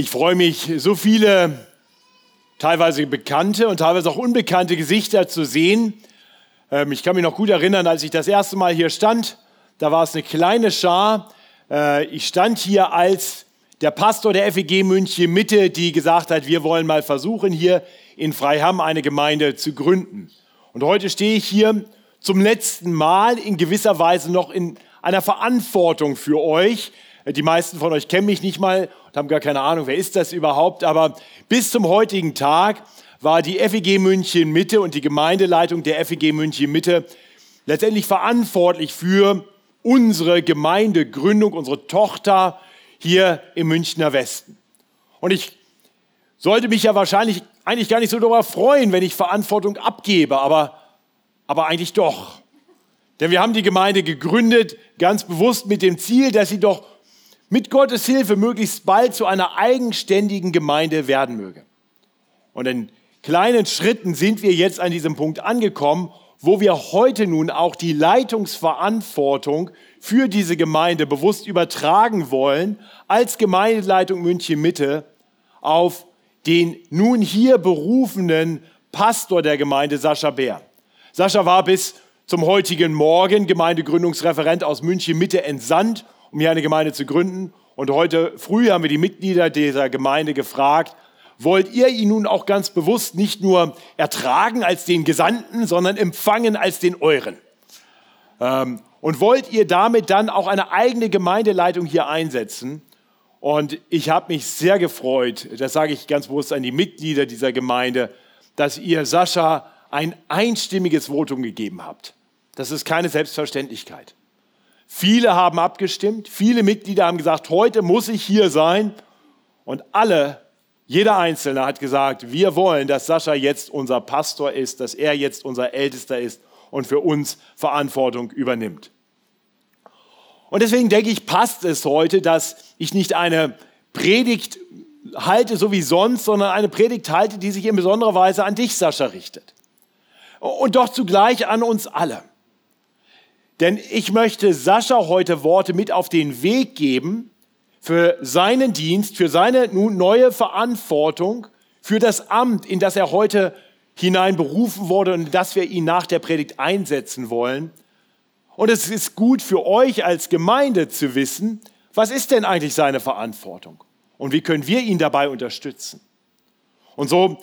Ich freue mich, so viele teilweise bekannte und teilweise auch unbekannte Gesichter zu sehen. Ähm, ich kann mich noch gut erinnern, als ich das erste Mal hier stand, da war es eine kleine Schar. Äh, ich stand hier als der Pastor der FEG München Mitte, die gesagt hat, wir wollen mal versuchen, hier in Freiham eine Gemeinde zu gründen. Und heute stehe ich hier zum letzten Mal in gewisser Weise noch in einer Verantwortung für euch, die meisten von euch kennen mich nicht mal haben gar keine Ahnung, wer ist das überhaupt. Aber bis zum heutigen Tag war die FEG München Mitte und die Gemeindeleitung der FEG München Mitte letztendlich verantwortlich für unsere Gemeindegründung, unsere Tochter hier im Münchner Westen. Und ich sollte mich ja wahrscheinlich eigentlich gar nicht so darüber freuen, wenn ich Verantwortung abgebe, aber, aber eigentlich doch. Denn wir haben die Gemeinde gegründet, ganz bewusst mit dem Ziel, dass sie doch mit Gottes Hilfe möglichst bald zu einer eigenständigen Gemeinde werden möge. Und in kleinen Schritten sind wir jetzt an diesem Punkt angekommen, wo wir heute nun auch die Leitungsverantwortung für diese Gemeinde bewusst übertragen wollen, als Gemeindeleitung München Mitte auf den nun hier berufenen Pastor der Gemeinde, Sascha Bär. Sascha war bis zum heutigen Morgen Gemeindegründungsreferent aus München Mitte entsandt um hier eine Gemeinde zu gründen. Und heute früh haben wir die Mitglieder dieser Gemeinde gefragt, wollt ihr ihn nun auch ganz bewusst nicht nur ertragen als den Gesandten, sondern empfangen als den euren? Ähm, und wollt ihr damit dann auch eine eigene Gemeindeleitung hier einsetzen? Und ich habe mich sehr gefreut, das sage ich ganz bewusst an die Mitglieder dieser Gemeinde, dass ihr Sascha ein einstimmiges Votum gegeben habt. Das ist keine Selbstverständlichkeit. Viele haben abgestimmt, viele Mitglieder haben gesagt, heute muss ich hier sein. Und alle, jeder Einzelne hat gesagt, wir wollen, dass Sascha jetzt unser Pastor ist, dass er jetzt unser Ältester ist und für uns Verantwortung übernimmt. Und deswegen denke ich, passt es heute, dass ich nicht eine Predigt halte, so wie sonst, sondern eine Predigt halte, die sich in besonderer Weise an dich, Sascha, richtet. Und doch zugleich an uns alle. Denn ich möchte Sascha heute Worte mit auf den Weg geben für seinen Dienst, für seine nun neue Verantwortung, für das Amt, in das er heute hinein berufen wurde und in das wir ihn nach der Predigt einsetzen wollen. Und es ist gut für euch als Gemeinde zu wissen, was ist denn eigentlich seine Verantwortung und wie können wir ihn dabei unterstützen. Und so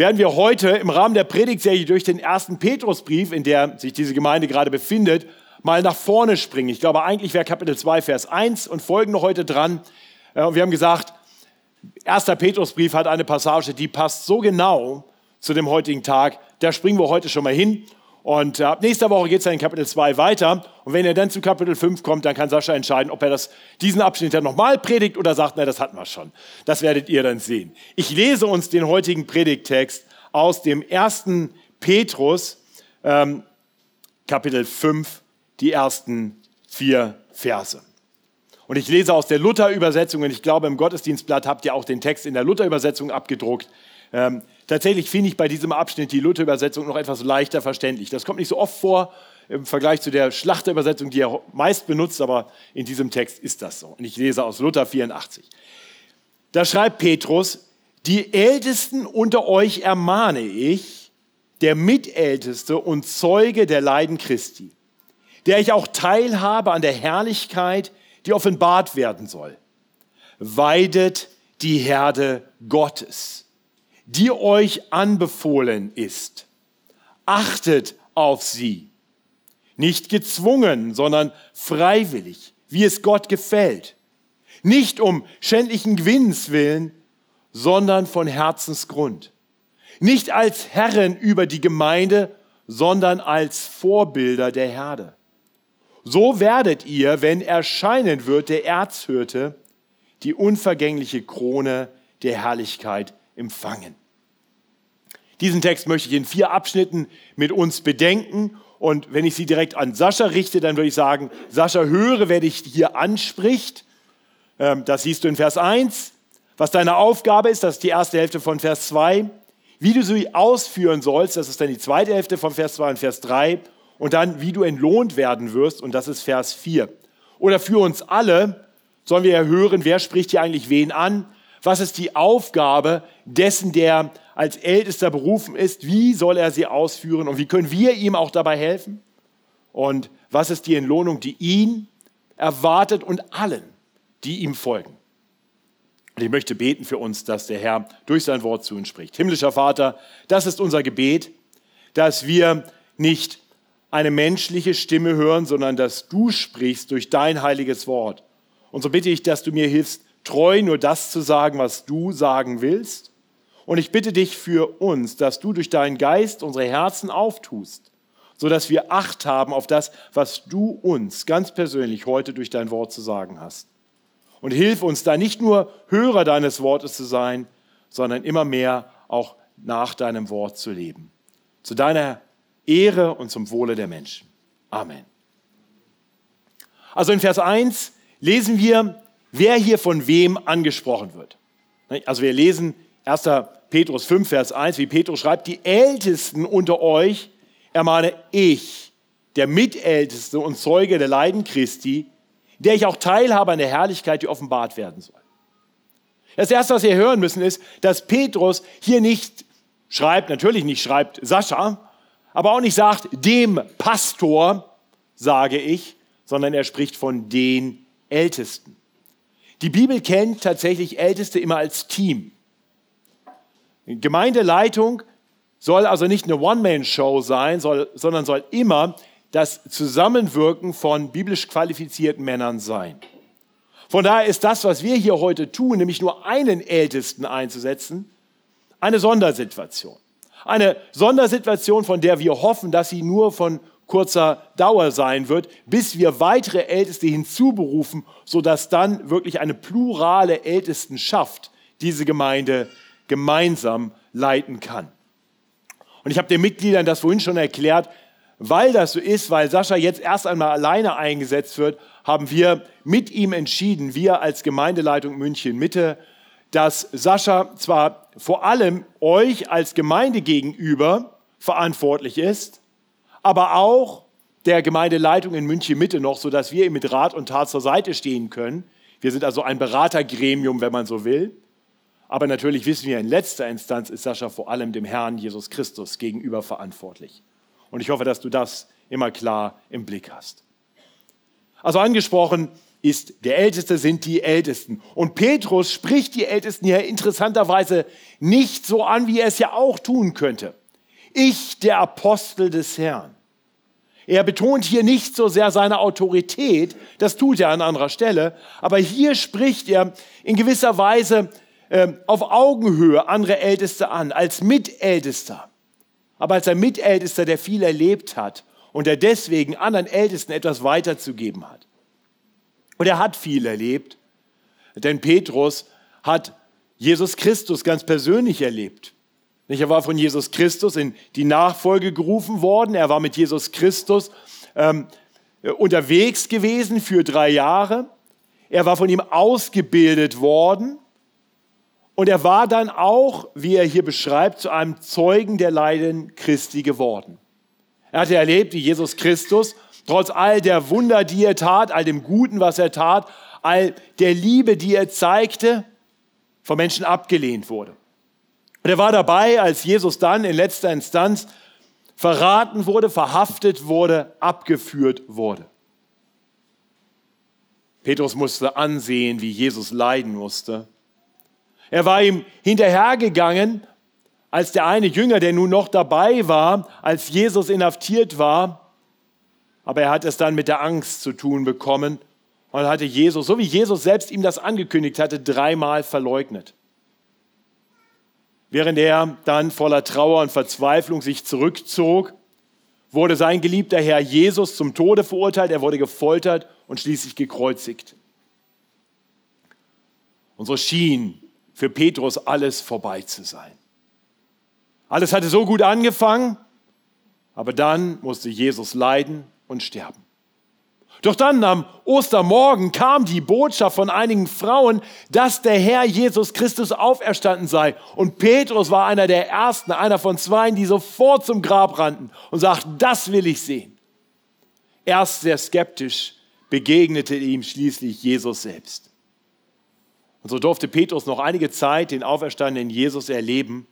werden wir heute im Rahmen der Predigtserie durch den ersten Petrusbrief, in der sich diese Gemeinde gerade befindet, mal nach vorne springen. Ich glaube, eigentlich wäre Kapitel 2, Vers 1 und folgende heute dran. Äh, wir haben gesagt, erster Petrusbrief hat eine Passage, die passt so genau zu dem heutigen Tag. Da springen wir heute schon mal hin und ab nächster Woche geht es dann in Kapitel 2 weiter. Und wenn er dann zu Kapitel 5 kommt, dann kann Sascha entscheiden, ob er das, diesen Abschnitt dann nochmal predigt oder sagt, na, das hatten wir schon. Das werdet ihr dann sehen. Ich lese uns den heutigen Predigttext aus dem ersten Petrus, ähm, Kapitel 5, die ersten vier Verse. Und ich lese aus der Luther-Übersetzung und ich glaube, im Gottesdienstblatt habt ihr auch den Text in der Luther-Übersetzung abgedruckt. Ähm, tatsächlich finde ich bei diesem Abschnitt die Luther-Übersetzung noch etwas leichter verständlich. Das kommt nicht so oft vor im Vergleich zu der Schlachter-Übersetzung, die er meist benutzt, aber in diesem Text ist das so. Und ich lese aus Luther 84. Da schreibt Petrus, die Ältesten unter euch ermahne ich, der Mitälteste und Zeuge der Leiden Christi, der ich auch teilhabe an der Herrlichkeit, die offenbart werden soll. Weidet die Herde Gottes die euch anbefohlen ist. Achtet auf sie. Nicht gezwungen, sondern freiwillig, wie es Gott gefällt. Nicht um schändlichen Gewinns willen, sondern von Herzensgrund. Nicht als Herren über die Gemeinde, sondern als Vorbilder der Herde. So werdet ihr, wenn erscheinen wird der Erzhirte, die unvergängliche Krone der Herrlichkeit empfangen. Diesen Text möchte ich in vier Abschnitten mit uns bedenken. Und wenn ich sie direkt an Sascha richte, dann würde ich sagen, Sascha, höre, wer dich hier anspricht. Ähm, das siehst du in Vers 1. Was deine Aufgabe ist, das ist die erste Hälfte von Vers 2. Wie du sie ausführen sollst, das ist dann die zweite Hälfte von Vers 2 und Vers 3. Und dann, wie du entlohnt werden wirst, und das ist Vers 4. Oder für uns alle sollen wir ja hören, wer spricht hier eigentlich wen an? Was ist die Aufgabe dessen, der als Ältester berufen ist? Wie soll er sie ausführen und wie können wir ihm auch dabei helfen? Und was ist die Entlohnung, die ihn erwartet und allen, die ihm folgen? Und ich möchte beten für uns, dass der Herr durch sein Wort zu uns spricht. Himmlischer Vater, das ist unser Gebet, dass wir nicht eine menschliche Stimme hören, sondern dass du sprichst durch dein heiliges Wort. Und so bitte ich, dass du mir hilfst, treu nur das zu sagen, was du sagen willst. Und ich bitte dich für uns, dass du durch deinen Geist unsere Herzen auftust, sodass wir Acht haben auf das, was du uns ganz persönlich heute durch dein Wort zu sagen hast. Und hilf uns da nicht nur Hörer deines Wortes zu sein, sondern immer mehr auch nach deinem Wort zu leben. Zu deiner Ehre und zum Wohle der Menschen. Amen. Also in Vers 1 lesen wir, wer hier von wem angesprochen wird. Also wir lesen 1. Petrus 5, Vers 1, wie Petrus schreibt, die Ältesten unter euch ermahne ich, der Mitälteste und Zeuge der Leiden Christi, der ich auch teilhabe an der Herrlichkeit, die offenbart werden soll. Das Erste, was wir hören müssen, ist, dass Petrus hier nicht schreibt, natürlich nicht schreibt Sascha, aber auch nicht sagt, dem Pastor sage ich, sondern er spricht von den Ältesten. Die Bibel kennt tatsächlich Älteste immer als Team. Gemeindeleitung soll also nicht eine One-Man-Show sein, soll, sondern soll immer das Zusammenwirken von biblisch qualifizierten Männern sein. Von daher ist das, was wir hier heute tun, nämlich nur einen Ältesten einzusetzen, eine Sondersituation. Eine Sondersituation, von der wir hoffen, dass sie nur von kurzer Dauer sein wird, bis wir weitere Älteste hinzuberufen, sodass dann wirklich eine plurale Ältestenschaft diese Gemeinde gemeinsam leiten kann. Und ich habe den Mitgliedern das vorhin schon erklärt, weil das so ist, weil Sascha jetzt erst einmal alleine eingesetzt wird, haben wir mit ihm entschieden, wir als Gemeindeleitung München Mitte, dass Sascha zwar vor allem euch als Gemeinde gegenüber verantwortlich ist, aber auch der Gemeindeleitung in München Mitte noch, sodass wir ihm mit Rat und Tat zur Seite stehen können. Wir sind also ein Beratergremium, wenn man so will. Aber natürlich wissen wir, in letzter Instanz ist Sascha vor allem dem Herrn Jesus Christus gegenüber verantwortlich. Und ich hoffe, dass du das immer klar im Blick hast. Also angesprochen ist der Älteste, sind die Ältesten. Und Petrus spricht die Ältesten hier interessanterweise nicht so an, wie er es ja auch tun könnte. Ich, der Apostel des Herrn. Er betont hier nicht so sehr seine Autorität, das tut er an anderer Stelle, aber hier spricht er in gewisser Weise äh, auf Augenhöhe andere Älteste an, als Mitältester. Aber als ein Mitältester, der viel erlebt hat und der deswegen anderen Ältesten etwas weiterzugeben hat. Und er hat viel erlebt, denn Petrus hat Jesus Christus ganz persönlich erlebt. Er war von Jesus Christus in die Nachfolge gerufen worden. Er war mit Jesus Christus ähm, unterwegs gewesen für drei Jahre. Er war von ihm ausgebildet worden. Und er war dann auch, wie er hier beschreibt, zu einem Zeugen der Leiden Christi geworden. Er hatte erlebt, wie Jesus Christus trotz all der Wunder, die er tat, all dem Guten, was er tat, all der Liebe, die er zeigte, von Menschen abgelehnt wurde. Und er war dabei, als Jesus dann in letzter Instanz verraten wurde, verhaftet wurde, abgeführt wurde. Petrus musste ansehen, wie Jesus leiden musste. Er war ihm hinterhergegangen, als der eine Jünger, der nun noch dabei war, als Jesus inhaftiert war, aber er hat es dann mit der Angst zu tun bekommen und hatte Jesus, so wie Jesus selbst ihm das angekündigt hatte, dreimal verleugnet. Während er dann voller Trauer und Verzweiflung sich zurückzog, wurde sein geliebter Herr Jesus zum Tode verurteilt, er wurde gefoltert und schließlich gekreuzigt. Und so schien für Petrus alles vorbei zu sein. Alles hatte so gut angefangen, aber dann musste Jesus leiden und sterben. Doch dann am Ostermorgen kam die Botschaft von einigen Frauen, dass der Herr Jesus Christus auferstanden sei. Und Petrus war einer der ersten, einer von zwei, die sofort zum Grab rannten und sagten, das will ich sehen. Erst sehr skeptisch begegnete ihm schließlich Jesus selbst. Und so durfte Petrus noch einige Zeit den auferstandenen Jesus erleben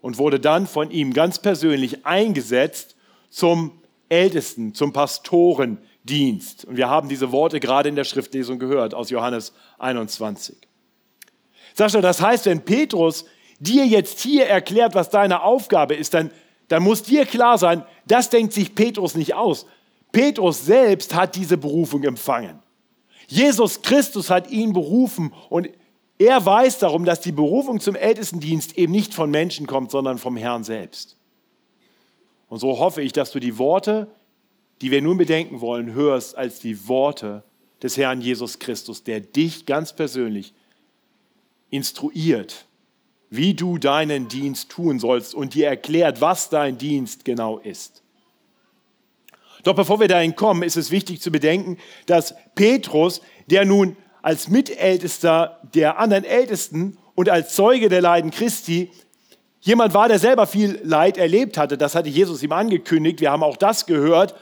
und wurde dann von ihm ganz persönlich eingesetzt zum Ältesten, zum Pastorendienst. Und wir haben diese Worte gerade in der Schriftlesung gehört aus Johannes 21. Sascha, das heißt, wenn Petrus dir jetzt hier erklärt, was deine Aufgabe ist, dann, dann muss dir klar sein, das denkt sich Petrus nicht aus. Petrus selbst hat diese Berufung empfangen. Jesus Christus hat ihn berufen und er weiß darum, dass die Berufung zum Ältestendienst eben nicht von Menschen kommt, sondern vom Herrn selbst. Und so hoffe ich, dass du die Worte, die wir nun bedenken wollen, hörst als die Worte des Herrn Jesus Christus, der dich ganz persönlich instruiert, wie du deinen Dienst tun sollst und dir erklärt, was dein Dienst genau ist. Doch bevor wir dahin kommen, ist es wichtig zu bedenken, dass Petrus, der nun als Mitältester der anderen Ältesten und als Zeuge der Leiden Christi jemand war, der selber viel Leid erlebt hatte. Das hatte Jesus ihm angekündigt. Wir haben auch das gehört.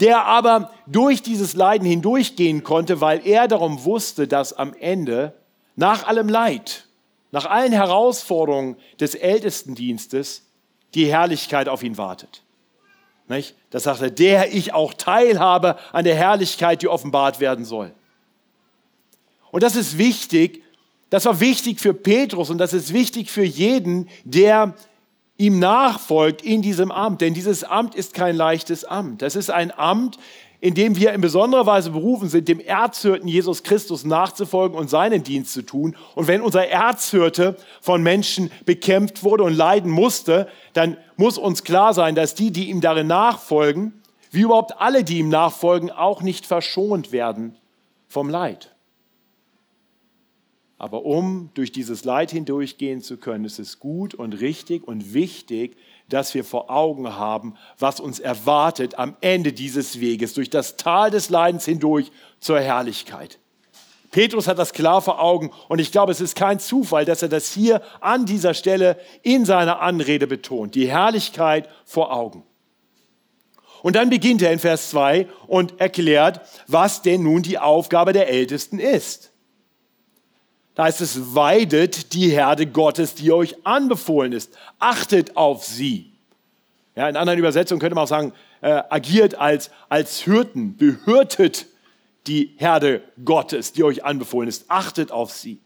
Der aber durch dieses Leiden hindurchgehen konnte, weil er darum wusste, dass am Ende nach allem Leid, nach allen Herausforderungen des Ältestendienstes die Herrlichkeit auf ihn wartet. Nicht? Das sagt er, der ich auch teilhabe an der Herrlichkeit, die offenbart werden soll. Und das ist wichtig. Das war wichtig für Petrus und das ist wichtig für jeden, der ihm nachfolgt in diesem Amt. Denn dieses Amt ist kein leichtes Amt. Das ist ein Amt, in dem wir in besonderer Weise berufen sind, dem Erzhirten Jesus Christus nachzufolgen und seinen Dienst zu tun. Und wenn unser Erzhirte von Menschen bekämpft wurde und leiden musste, dann muss uns klar sein, dass die, die ihm darin nachfolgen, wie überhaupt alle, die ihm nachfolgen, auch nicht verschont werden vom Leid. Aber um durch dieses Leid hindurchgehen zu können, ist es gut und richtig und wichtig, dass wir vor Augen haben, was uns erwartet am Ende dieses Weges, durch das Tal des Leidens hindurch zur Herrlichkeit. Petrus hat das klar vor Augen und ich glaube, es ist kein Zufall, dass er das hier an dieser Stelle in seiner Anrede betont. Die Herrlichkeit vor Augen. Und dann beginnt er in Vers 2 und erklärt, was denn nun die Aufgabe der Ältesten ist. Da heißt es, weidet die Herde Gottes, die euch anbefohlen ist. Achtet auf sie. Ja, in anderen Übersetzungen könnte man auch sagen, äh, agiert als, als Hirten, behürtet die Herde Gottes, die euch anbefohlen ist. Achtet auf sie.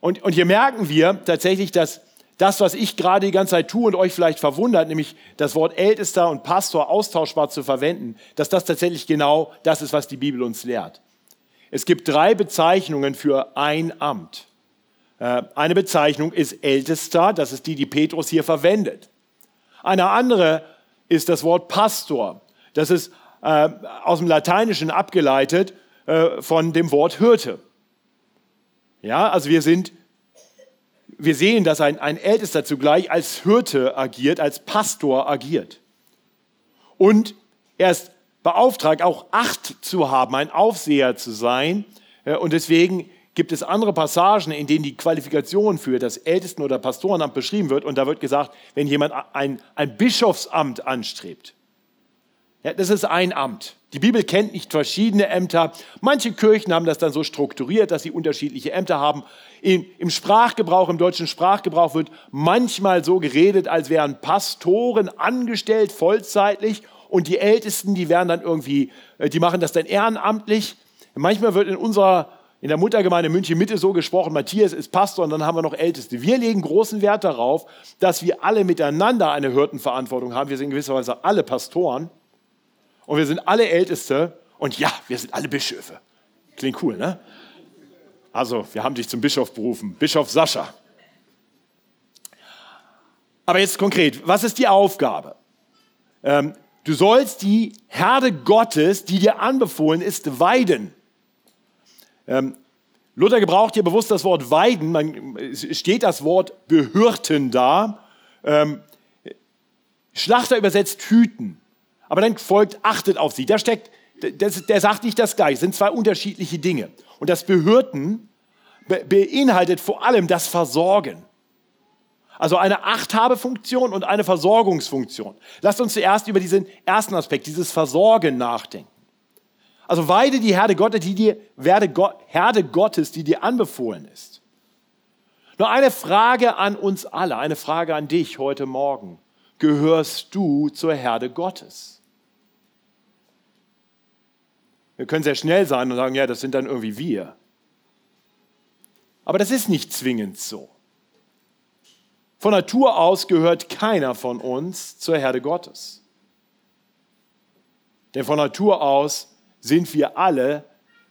Und, und hier merken wir tatsächlich, dass das, was ich gerade die ganze Zeit tue und euch vielleicht verwundert, nämlich das Wort Ältester und Pastor austauschbar zu verwenden, dass das tatsächlich genau das ist, was die Bibel uns lehrt. Es gibt drei Bezeichnungen für ein Amt. Äh, eine Bezeichnung ist Ältester, das ist die, die Petrus hier verwendet. Eine andere ist das Wort Pastor. Das ist äh, aus dem Lateinischen abgeleitet äh, von dem Wort Hirte. Ja, also wir sind, wir sehen, dass ein, ein Ältester zugleich als Hirte agiert, als Pastor agiert. Und er ist beauftragt, auch Acht zu haben, ein Aufseher zu sein. Äh, und deswegen gibt es andere Passagen, in denen die Qualifikation für das Ältesten- oder Pastorenamt beschrieben wird. Und da wird gesagt, wenn jemand ein, ein Bischofsamt anstrebt. Ja, das ist ein Amt. Die Bibel kennt nicht verschiedene Ämter. Manche Kirchen haben das dann so strukturiert, dass sie unterschiedliche Ämter haben. Im Sprachgebrauch, im deutschen Sprachgebrauch wird manchmal so geredet, als wären Pastoren angestellt vollzeitlich und die Ältesten, die werden dann irgendwie, äh, die machen das dann ehrenamtlich. Manchmal wird in unserer, in der Muttergemeinde München Mitte so gesprochen, Matthias ist Pastor und dann haben wir noch Älteste. Wir legen großen Wert darauf, dass wir alle miteinander eine Hirtenverantwortung haben. Wir sind in gewisser Weise alle Pastoren und wir sind alle Älteste und ja, wir sind alle Bischöfe. Klingt cool, ne? Also, wir haben dich zum Bischof berufen, Bischof Sascha. Aber jetzt konkret, was ist die Aufgabe? Ähm, Du sollst die Herde Gottes, die dir anbefohlen ist, weiden. Ähm, Luther gebraucht hier bewusst das Wort weiden. Man, es steht das Wort behürten da. Ähm, Schlachter übersetzt hüten. Aber dann folgt achtet auf sie. Da steckt, der, der sagt nicht das gleiche. Das sind zwei unterschiedliche Dinge. Und das Behürten beinhaltet vor allem das Versorgen. Also eine Achthabefunktion und eine Versorgungsfunktion. Lasst uns zuerst über diesen ersten Aspekt, dieses Versorgen nachdenken. Also weide die Herde Gottes, die dir, Herde Gottes, die dir anbefohlen ist. Nur eine Frage an uns alle, eine Frage an dich heute Morgen. Gehörst du zur Herde Gottes? Wir können sehr schnell sein und sagen, ja, das sind dann irgendwie wir. Aber das ist nicht zwingend so. Von Natur aus gehört keiner von uns zur Herde Gottes. Denn von Natur aus sind wir alle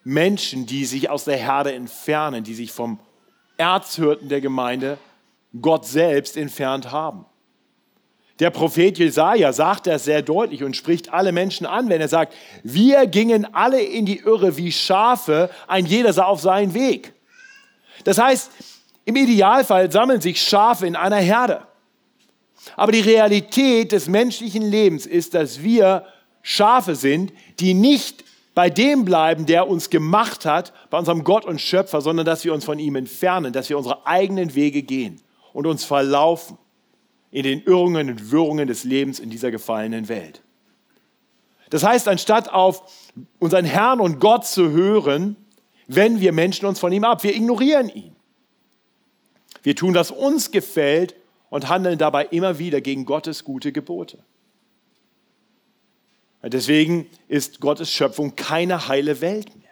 Menschen, die sich aus der Herde entfernen, die sich vom Erzhirten der Gemeinde, Gott selbst, entfernt haben. Der Prophet Jesaja sagt das sehr deutlich und spricht alle Menschen an, wenn er sagt: Wir gingen alle in die Irre wie Schafe, ein jeder sah auf seinen Weg. Das heißt, im Idealfall sammeln sich Schafe in einer Herde. Aber die Realität des menschlichen Lebens ist, dass wir Schafe sind, die nicht bei dem bleiben, der uns gemacht hat, bei unserem Gott und Schöpfer, sondern dass wir uns von ihm entfernen, dass wir unsere eigenen Wege gehen und uns verlaufen in den Irrungen und Wirrungen des Lebens in dieser gefallenen Welt. Das heißt, anstatt auf unseren Herrn und Gott zu hören, wenden wir Menschen uns von ihm ab. Wir ignorieren ihn. Wir tun, was uns gefällt und handeln dabei immer wieder gegen Gottes gute Gebote. Deswegen ist Gottes Schöpfung keine heile Welt mehr.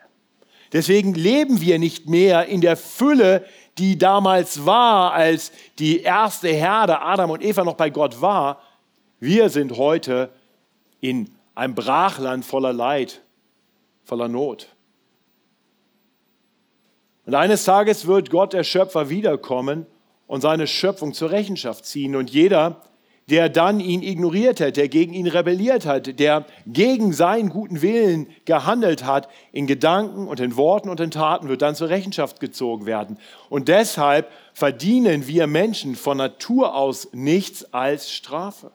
Deswegen leben wir nicht mehr in der Fülle, die damals war, als die erste Herde Adam und Eva noch bei Gott war. Wir sind heute in einem Brachland voller Leid, voller Not. Und eines Tages wird Gott, der Schöpfer, wiederkommen und seine Schöpfung zur Rechenschaft ziehen. Und jeder, der dann ihn ignoriert hat, der gegen ihn rebelliert hat, der gegen seinen guten Willen gehandelt hat, in Gedanken und in Worten und in Taten, wird dann zur Rechenschaft gezogen werden. Und deshalb verdienen wir Menschen von Natur aus nichts als Strafe.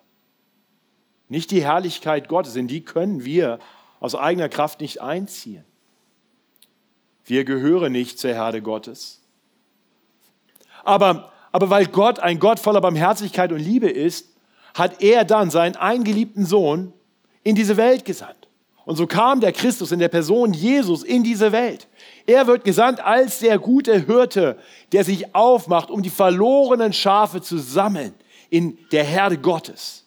Nicht die Herrlichkeit Gottes, in die können wir aus eigener Kraft nicht einziehen. Wir gehören nicht zur Herde Gottes. Aber, aber weil Gott ein Gott voller Barmherzigkeit und Liebe ist, hat er dann seinen eingeliebten Sohn in diese Welt gesandt. Und so kam der Christus in der Person Jesus in diese Welt. Er wird gesandt als der gute Hirte, der sich aufmacht, um die verlorenen Schafe zu sammeln in der Herde Gottes.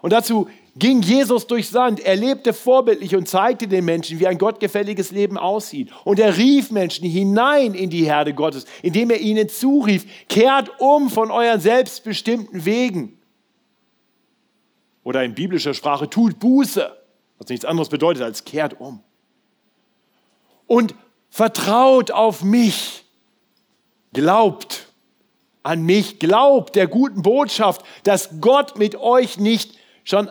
Und dazu ging Jesus durchs Sand. Er lebte vorbildlich und zeigte den Menschen, wie ein gottgefälliges Leben aussieht. Und er rief Menschen hinein in die Herde Gottes, indem er ihnen zurief, kehrt um von euren selbstbestimmten Wegen. Oder in biblischer Sprache, tut Buße, was nichts anderes bedeutet als kehrt um. Und vertraut auf mich, glaubt an mich, glaubt der guten Botschaft, dass Gott mit euch nicht schon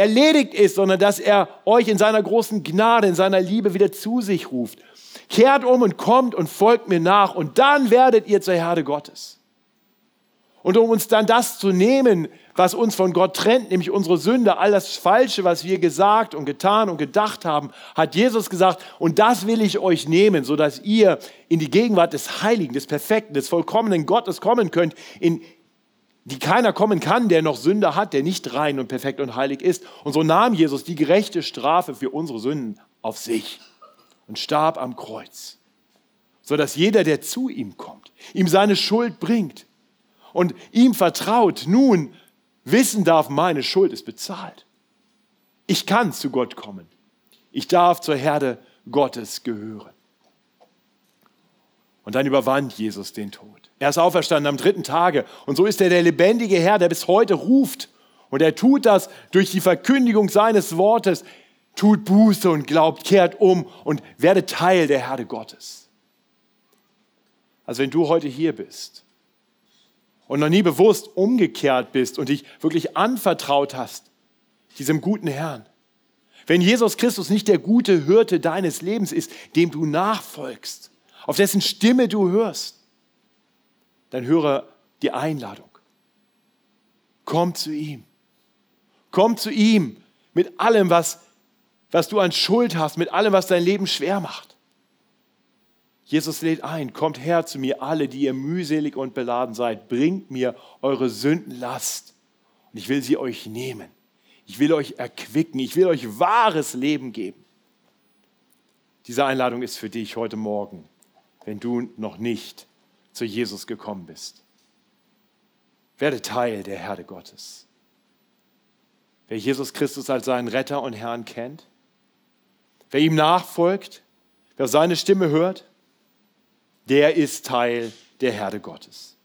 erledigt ist, sondern dass er euch in seiner großen Gnade, in seiner Liebe wieder zu sich ruft. Kehrt um und kommt und folgt mir nach und dann werdet ihr zur Herde Gottes. Und um uns dann das zu nehmen, was uns von Gott trennt, nämlich unsere Sünde, all das Falsche, was wir gesagt und getan und gedacht haben, hat Jesus gesagt, und das will ich euch nehmen, sodass ihr in die Gegenwart des Heiligen, des Perfekten, des vollkommenen Gottes kommen könnt, in die keiner kommen kann, der noch Sünde hat, der nicht rein und perfekt und heilig ist. Und so nahm Jesus die gerechte Strafe für unsere Sünden auf sich und starb am Kreuz, sodass jeder, der zu ihm kommt, ihm seine Schuld bringt und ihm vertraut, nun wissen darf, meine Schuld ist bezahlt. Ich kann zu Gott kommen. Ich darf zur Herde Gottes gehören. Und dann überwand Jesus den Tod. Er ist auferstanden am dritten Tage. Und so ist er der lebendige Herr, der bis heute ruft. Und er tut das durch die Verkündigung seines Wortes. Tut Buße und glaubt, kehrt um und werde Teil der Herde Gottes. Also wenn du heute hier bist und noch nie bewusst umgekehrt bist und dich wirklich anvertraut hast, diesem guten Herrn, wenn Jesus Christus nicht der gute Hirte deines Lebens ist, dem du nachfolgst, auf dessen Stimme du hörst, dann höre die Einladung. Komm zu ihm. Komm zu ihm mit allem, was, was du an Schuld hast, mit allem, was dein Leben schwer macht. Jesus lädt ein, kommt her zu mir, alle, die ihr mühselig und beladen seid, bringt mir eure Sündenlast und ich will sie euch nehmen. Ich will euch erquicken, ich will euch wahres Leben geben. Diese Einladung ist für dich heute Morgen, wenn du noch nicht zu Jesus gekommen bist. Werde Teil der Herde Gottes. Wer Jesus Christus als seinen Retter und Herrn kennt, wer ihm nachfolgt, wer seine Stimme hört, der ist Teil der Herde Gottes.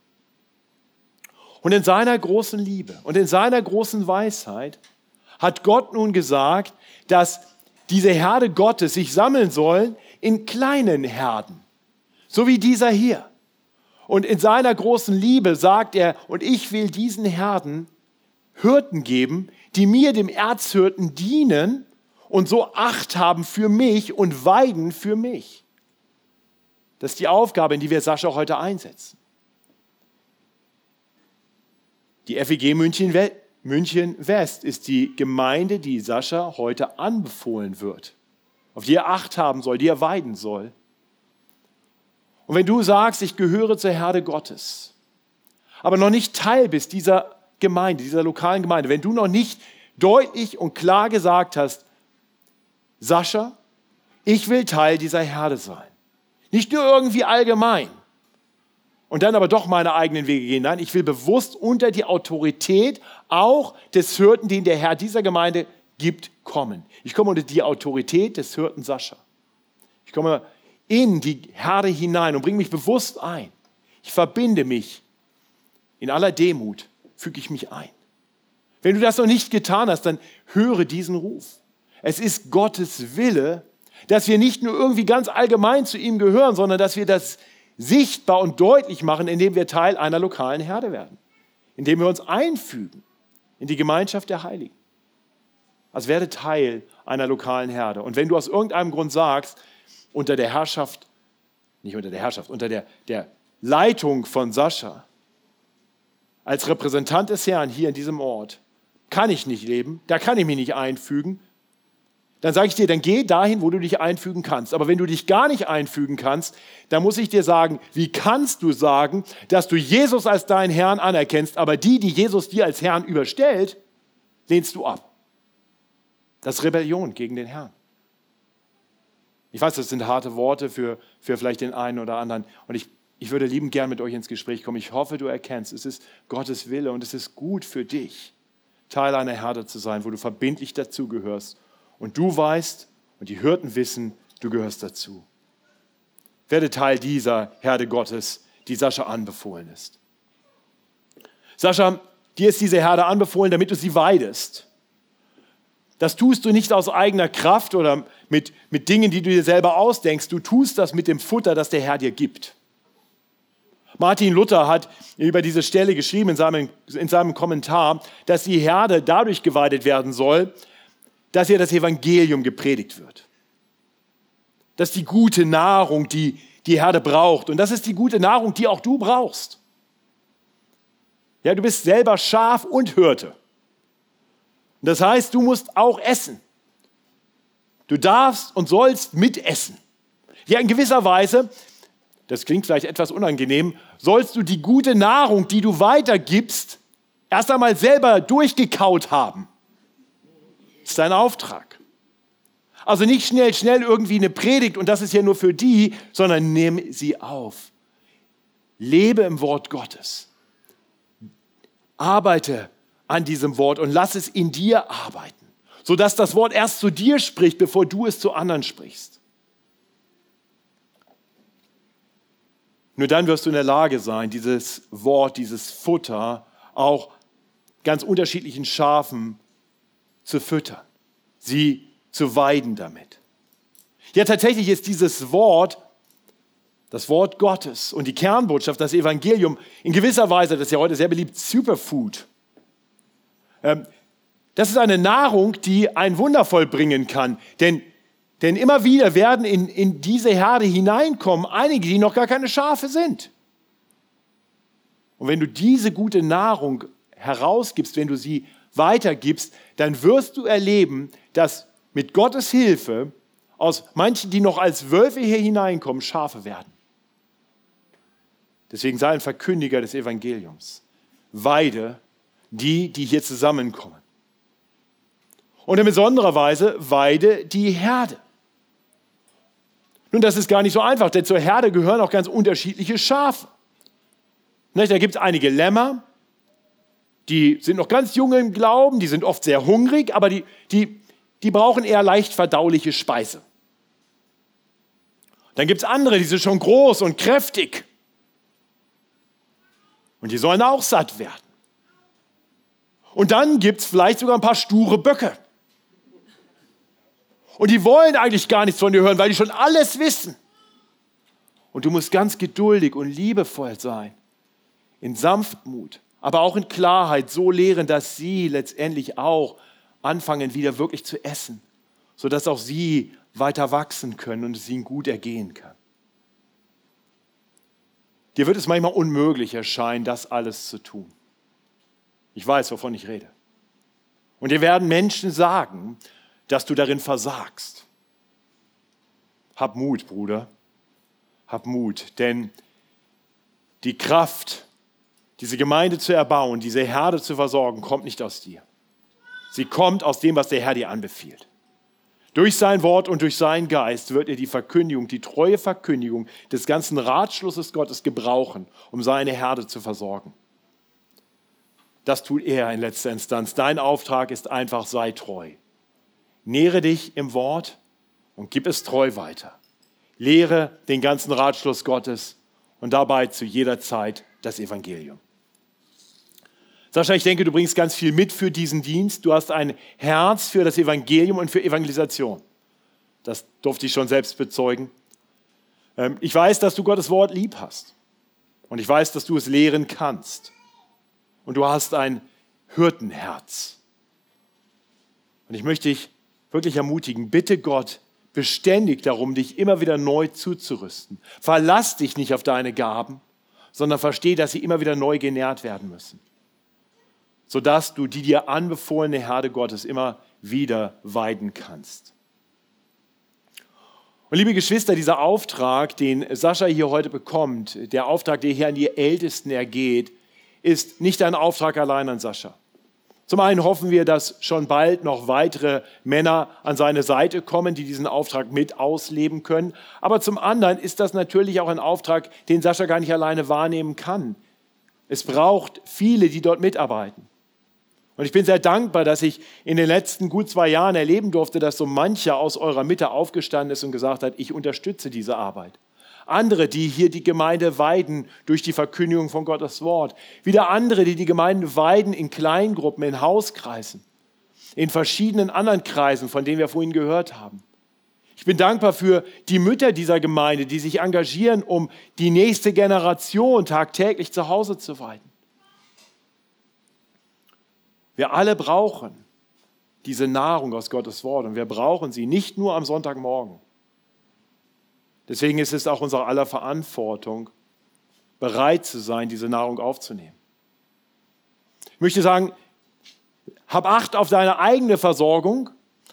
Und in seiner großen Liebe und in seiner großen Weisheit hat Gott nun gesagt, dass diese Herde Gottes sich sammeln sollen in kleinen Herden, so wie dieser hier. Und in seiner großen Liebe sagt er, und ich will diesen Herden Hirten geben, die mir, dem Erzhirten, dienen und so Acht haben für mich und weiden für mich. Das ist die Aufgabe, in die wir Sascha heute einsetzen. Die FEG München München West ist die Gemeinde, die Sascha heute anbefohlen wird, auf die er Acht haben soll, die er weiden soll. Und wenn du sagst, ich gehöre zur Herde Gottes, aber noch nicht Teil bist dieser Gemeinde, dieser lokalen Gemeinde, wenn du noch nicht deutlich und klar gesagt hast, Sascha, ich will Teil dieser Herde sein. Nicht nur irgendwie allgemein, und dann aber doch meine eigenen Wege gehen. Nein, ich will bewusst unter die Autorität auch des Hirten, den der Herr dieser Gemeinde gibt, kommen. Ich komme unter die Autorität des Hirten Sascha. Ich komme in die Herde hinein und bringe mich bewusst ein. Ich verbinde mich. In aller Demut füge ich mich ein. Wenn du das noch nicht getan hast, dann höre diesen Ruf. Es ist Gottes Wille, dass wir nicht nur irgendwie ganz allgemein zu ihm gehören, sondern dass wir das sichtbar und deutlich machen, indem wir Teil einer lokalen Herde werden, indem wir uns einfügen in die Gemeinschaft der Heiligen. Also werde Teil einer lokalen Herde. Und wenn du aus irgendeinem Grund sagst, unter der Herrschaft, nicht unter der Herrschaft, unter der, der Leitung von Sascha, als Repräsentant des Herrn hier in diesem Ort, kann ich nicht leben, da kann ich mich nicht einfügen, dann sage ich dir, dann geh dahin, wo du dich einfügen kannst. Aber wenn du dich gar nicht einfügen kannst, dann muss ich dir sagen, wie kannst du sagen, dass du Jesus als deinen Herrn anerkennst, aber die, die Jesus dir als Herrn überstellt, lehnst du ab. Das ist Rebellion gegen den Herrn. Ich weiß, das sind harte Worte für, für vielleicht den einen oder anderen. Und ich, ich würde liebend gern mit euch ins Gespräch kommen. Ich hoffe, du erkennst, es ist Gottes Wille und es ist gut für dich, Teil einer Herde zu sein, wo du verbindlich dazugehörst und du weißt und die Hirten wissen, du gehörst dazu. Werde Teil dieser Herde Gottes, die Sascha anbefohlen ist. Sascha, dir ist diese Herde anbefohlen, damit du sie weidest. Das tust du nicht aus eigener Kraft oder mit, mit Dingen, die du dir selber ausdenkst. Du tust das mit dem Futter, das der Herr dir gibt. Martin Luther hat über diese Stelle geschrieben in seinem, in seinem Kommentar, dass die Herde dadurch geweidet werden soll, dass hier das Evangelium gepredigt wird. Das ist die gute Nahrung, die die Herde braucht. Und das ist die gute Nahrung, die auch du brauchst. Ja, du bist selber Schaf und Hirte. Das heißt, du musst auch essen. Du darfst und sollst mitessen. Ja, in gewisser Weise, das klingt vielleicht etwas unangenehm, sollst du die gute Nahrung, die du weitergibst, erst einmal selber durchgekaut haben. Das ist dein Auftrag. Also nicht schnell, schnell irgendwie eine Predigt und das ist ja nur für die, sondern nimm sie auf. Lebe im Wort Gottes. Arbeite an diesem Wort und lass es in dir arbeiten, sodass das Wort erst zu dir spricht, bevor du es zu anderen sprichst. Nur dann wirst du in der Lage sein, dieses Wort, dieses Futter auch ganz unterschiedlichen Schafen zu füttern, sie zu weiden damit. Ja, tatsächlich ist dieses Wort, das Wort Gottes und die Kernbotschaft, das Evangelium, in gewisser Weise, das ist ja heute sehr beliebt, Superfood. Ähm, das ist eine Nahrung, die ein Wunder vollbringen kann. Denn, denn immer wieder werden in, in diese Herde hineinkommen einige, die noch gar keine Schafe sind. Und wenn du diese gute Nahrung herausgibst, wenn du sie weitergibst, dann wirst du erleben, dass mit Gottes Hilfe aus manchen, die noch als Wölfe hier hineinkommen, Schafe werden. Deswegen sei ein Verkündiger des Evangeliums. Weide die, die hier zusammenkommen. Und in besonderer Weise weide die Herde. Nun, das ist gar nicht so einfach, denn zur Herde gehören auch ganz unterschiedliche Schafe. Da gibt es einige Lämmer, die sind noch ganz jung im Glauben, die sind oft sehr hungrig, aber die, die, die brauchen eher leicht verdauliche Speise. Dann gibt es andere, die sind schon groß und kräftig. Und die sollen auch satt werden. Und dann gibt es vielleicht sogar ein paar sture Böcke. Und die wollen eigentlich gar nichts von dir hören, weil die schon alles wissen. Und du musst ganz geduldig und liebevoll sein, in Sanftmut, aber auch in Klarheit so lehren, dass sie letztendlich auch anfangen, wieder wirklich zu essen, sodass auch sie weiter wachsen können und es ihnen gut ergehen kann. Dir wird es manchmal unmöglich erscheinen, das alles zu tun. Ich weiß, wovon ich rede. Und dir werden Menschen sagen, dass du darin versagst. Hab Mut, Bruder. Hab Mut, denn die Kraft, diese Gemeinde zu erbauen, diese Herde zu versorgen, kommt nicht aus dir. Sie kommt aus dem, was der Herr dir anbefiehlt. Durch sein Wort und durch seinen Geist wird er die Verkündigung, die treue Verkündigung des ganzen Ratschlusses Gottes gebrauchen, um seine Herde zu versorgen. Das tut er in letzter Instanz. Dein Auftrag ist einfach, sei treu. Nähre dich im Wort und gib es treu weiter. Lehre den ganzen Ratschluss Gottes und dabei zu jeder Zeit das Evangelium. Sascha, ich denke, du bringst ganz viel mit für diesen Dienst. Du hast ein Herz für das Evangelium und für Evangelisation. Das durfte ich schon selbst bezeugen. Ähm, ich weiß, dass du Gottes Wort lieb hast. Und ich weiß, dass du es lehren kannst. Und du hast ein Hirtenherz. Und ich möchte dich wirklich ermutigen, bitte Gott beständig darum, dich immer wieder neu zuzurüsten. Verlass dich nicht auf deine Gaben, sondern versteh, dass sie immer wieder neu genährt werden müssen, sodass du die dir anbefohlene Herde Gottes immer wieder weiden kannst. Und liebe Geschwister, dieser Auftrag, den Sascha hier heute bekommt, der Auftrag, der hier an die Ältesten ergeht, ist nicht ein Auftrag allein an Sascha. Zum einen hoffen wir, dass schon bald noch weitere Männer an seine Seite kommen, die diesen Auftrag mit ausleben können. Aber zum anderen ist das natürlich auch ein Auftrag, den Sascha gar nicht alleine wahrnehmen kann. Es braucht viele, die dort mitarbeiten. Und ich bin sehr dankbar, dass ich in den letzten gut zwei Jahren erleben durfte, dass so mancher aus eurer Mitte aufgestanden ist und gesagt hat, ich unterstütze diese Arbeit. Andere, die hier die Gemeinde weiden durch die Verkündigung von Gottes Wort. Wieder andere, die die Gemeinde weiden in Kleingruppen, in Hauskreisen, in verschiedenen anderen Kreisen, von denen wir vorhin gehört haben. Ich bin dankbar für die Mütter dieser Gemeinde, die sich engagieren, um die nächste Generation tagtäglich zu Hause zu weiden. Wir alle brauchen diese Nahrung aus Gottes Wort und wir brauchen sie nicht nur am Sonntagmorgen. Deswegen ist es auch unser aller Verantwortung, bereit zu sein, diese Nahrung aufzunehmen. Ich möchte sagen, hab Acht auf deine eigene Versorgung,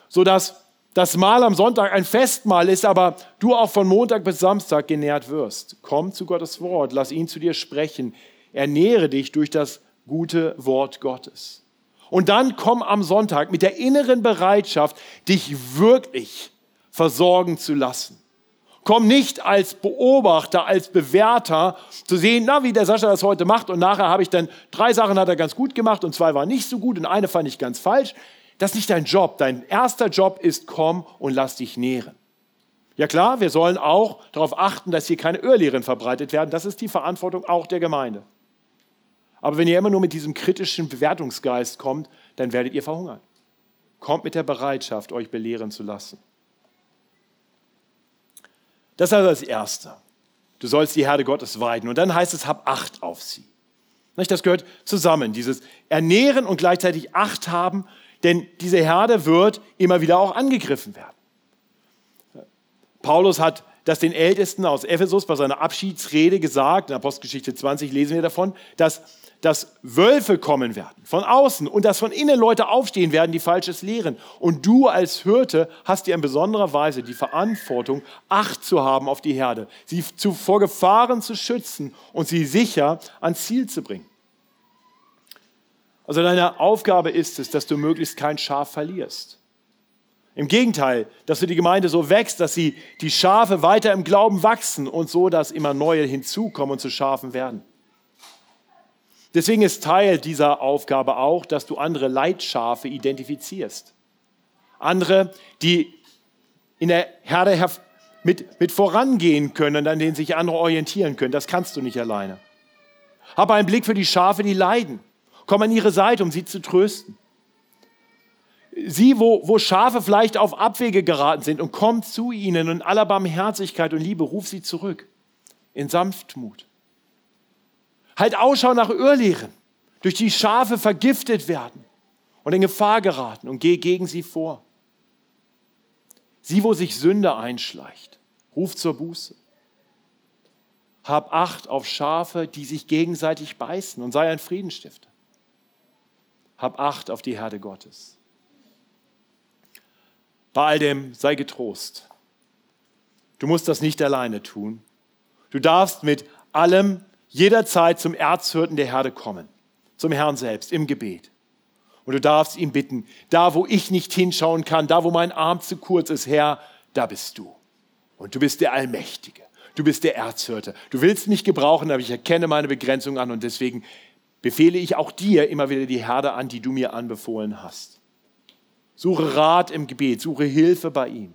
sodass das Mahl am Sonntag ein Festmahl ist, aber du auch von Montag bis Samstag genährt wirst. Komm zu Gottes Wort, lass ihn zu dir sprechen. Ernähre dich durch das gute Wort Gottes. Und dann komm am Sonntag mit der inneren Bereitschaft, dich wirklich versorgen zu lassen. Komm nicht als Beobachter, als Bewerter zu sehen, na, wie der Sascha das heute macht und nachher habe ich dann drei Sachen hat er ganz gut gemacht und zwei waren nicht so gut und eine fand ich ganz falsch. Das ist nicht dein Job. Dein erster Job ist, komm und lass dich nähren. Ja klar, wir sollen auch darauf achten, dass hier keine Irrlehren verbreitet werden. Das ist die Verantwortung auch der Gemeinde. Aber wenn ihr immer nur mit diesem kritischen Bewertungsgeist kommt, dann werdet ihr verhungern. Kommt mit der Bereitschaft, euch belehren zu lassen. Das ist also das Erste. Du sollst die Herde Gottes weiden. Und dann heißt es, hab Acht auf sie. Das gehört zusammen, dieses Ernähren und gleichzeitig Acht haben, denn diese Herde wird immer wieder auch angegriffen werden. Paulus hat das den Ältesten aus Ephesus bei seiner Abschiedsrede gesagt, in Apostelgeschichte 20 lesen wir davon, dass dass Wölfe kommen werden von außen und dass von innen Leute aufstehen werden, die Falsches lehren. Und du als Hirte hast dir in besonderer Weise die Verantwortung, Acht zu haben auf die Herde, sie vor Gefahren zu schützen und sie sicher ans Ziel zu bringen. Also deine Aufgabe ist es, dass du möglichst kein Schaf verlierst. Im Gegenteil, dass du die Gemeinde so wächst, dass sie die Schafe weiter im Glauben wachsen und so, dass immer neue hinzukommen und zu Schafen werden. Deswegen ist Teil dieser Aufgabe auch, dass du andere Leitschafe identifizierst. Andere, die in der Herde mit, mit vorangehen können, an denen sich andere orientieren können. Das kannst du nicht alleine. Habe einen Blick für die Schafe, die leiden. Komm an ihre Seite, um sie zu trösten. Sieh, wo, wo Schafe vielleicht auf Abwege geraten sind und komm zu ihnen und aller Barmherzigkeit und Liebe, ruf sie zurück in Sanftmut. Halt Ausschau nach Irrlehren, durch die Schafe vergiftet werden und in Gefahr geraten und geh gegen sie vor. Sieh, wo sich Sünde einschleicht, ruf zur Buße. Hab Acht auf Schafe, die sich gegenseitig beißen und sei ein Friedensstifter. Hab Acht auf die Herde Gottes. Bei all dem sei getrost. Du musst das nicht alleine tun. Du darfst mit allem jederzeit zum Erzhirten der Herde kommen, zum Herrn selbst im Gebet. Und du darfst ihn bitten, da wo ich nicht hinschauen kann, da wo mein Arm zu kurz ist, Herr, da bist du. Und du bist der Allmächtige. Du bist der Erzhirte. Du willst mich gebrauchen, aber ich erkenne meine Begrenzung an und deswegen befehle ich auch dir immer wieder die Herde an, die du mir anbefohlen hast. Suche Rat im Gebet, suche Hilfe bei ihm.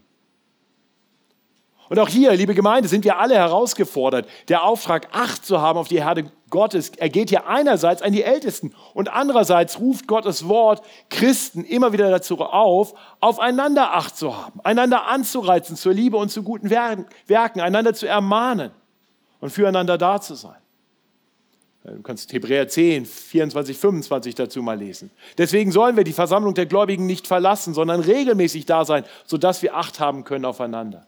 Und auch hier, liebe Gemeinde, sind wir alle herausgefordert. Der Auftrag, Acht zu haben auf die Herde Gottes, er geht hier einerseits an die Ältesten und andererseits ruft Gottes Wort Christen immer wieder dazu auf, aufeinander Acht zu haben, einander anzureizen zur Liebe und zu guten Werken, einander zu ermahnen und füreinander da zu sein. Du kannst Hebräer 10, 24, 25 dazu mal lesen. Deswegen sollen wir die Versammlung der Gläubigen nicht verlassen, sondern regelmäßig da sein, sodass wir Acht haben können aufeinander.